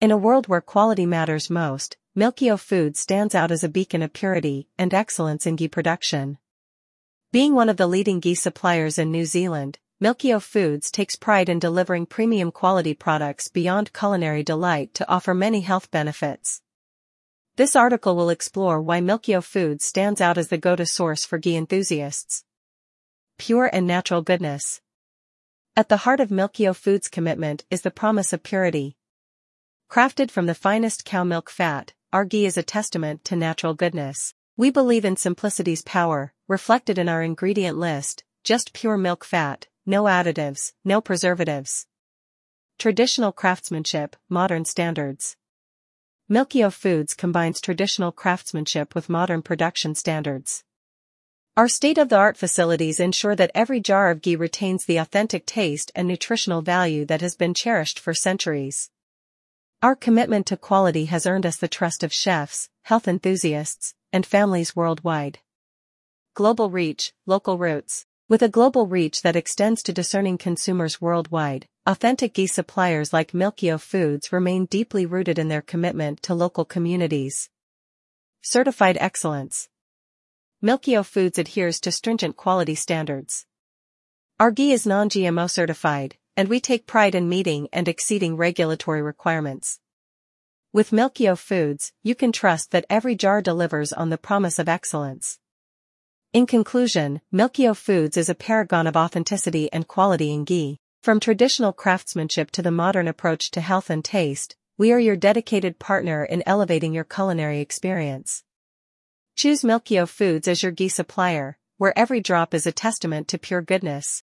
In a world where quality matters most, Milkio Foods stands out as a beacon of purity and excellence in ghee production. Being one of the leading ghee suppliers in New Zealand, Milkio Foods takes pride in delivering premium quality products beyond culinary delight to offer many health benefits. This article will explore why Milkio Foods stands out as the go-to source for ghee enthusiasts. Pure and natural goodness. At the heart of Milkio Foods' commitment is the promise of purity. Crafted from the finest cow milk fat, our ghee is a testament to natural goodness. We believe in simplicity's power, reflected in our ingredient list, just pure milk fat, no additives, no preservatives. Traditional craftsmanship, modern standards. Milkio Foods combines traditional craftsmanship with modern production standards. Our state-of-the-art facilities ensure that every jar of ghee retains the authentic taste and nutritional value that has been cherished for centuries. Our commitment to quality has earned us the trust of chefs, health enthusiasts, and families worldwide. Global reach, local roots. With a global reach that extends to discerning consumers worldwide, authentic ghee suppliers like Milkio Foods remain deeply rooted in their commitment to local communities. Certified excellence. Milkio Foods adheres to stringent quality standards. Our ghee is non-GMO certified, and we take pride in meeting and exceeding regulatory requirements. With Milkio Foods, you can trust that every jar delivers on the promise of excellence. In conclusion, Milkio Foods is a paragon of authenticity and quality in ghee. From traditional craftsmanship to the modern approach to health and taste, we are your dedicated partner in elevating your culinary experience. Choose Milkio Foods as your ghee supplier, where every drop is a testament to pure goodness.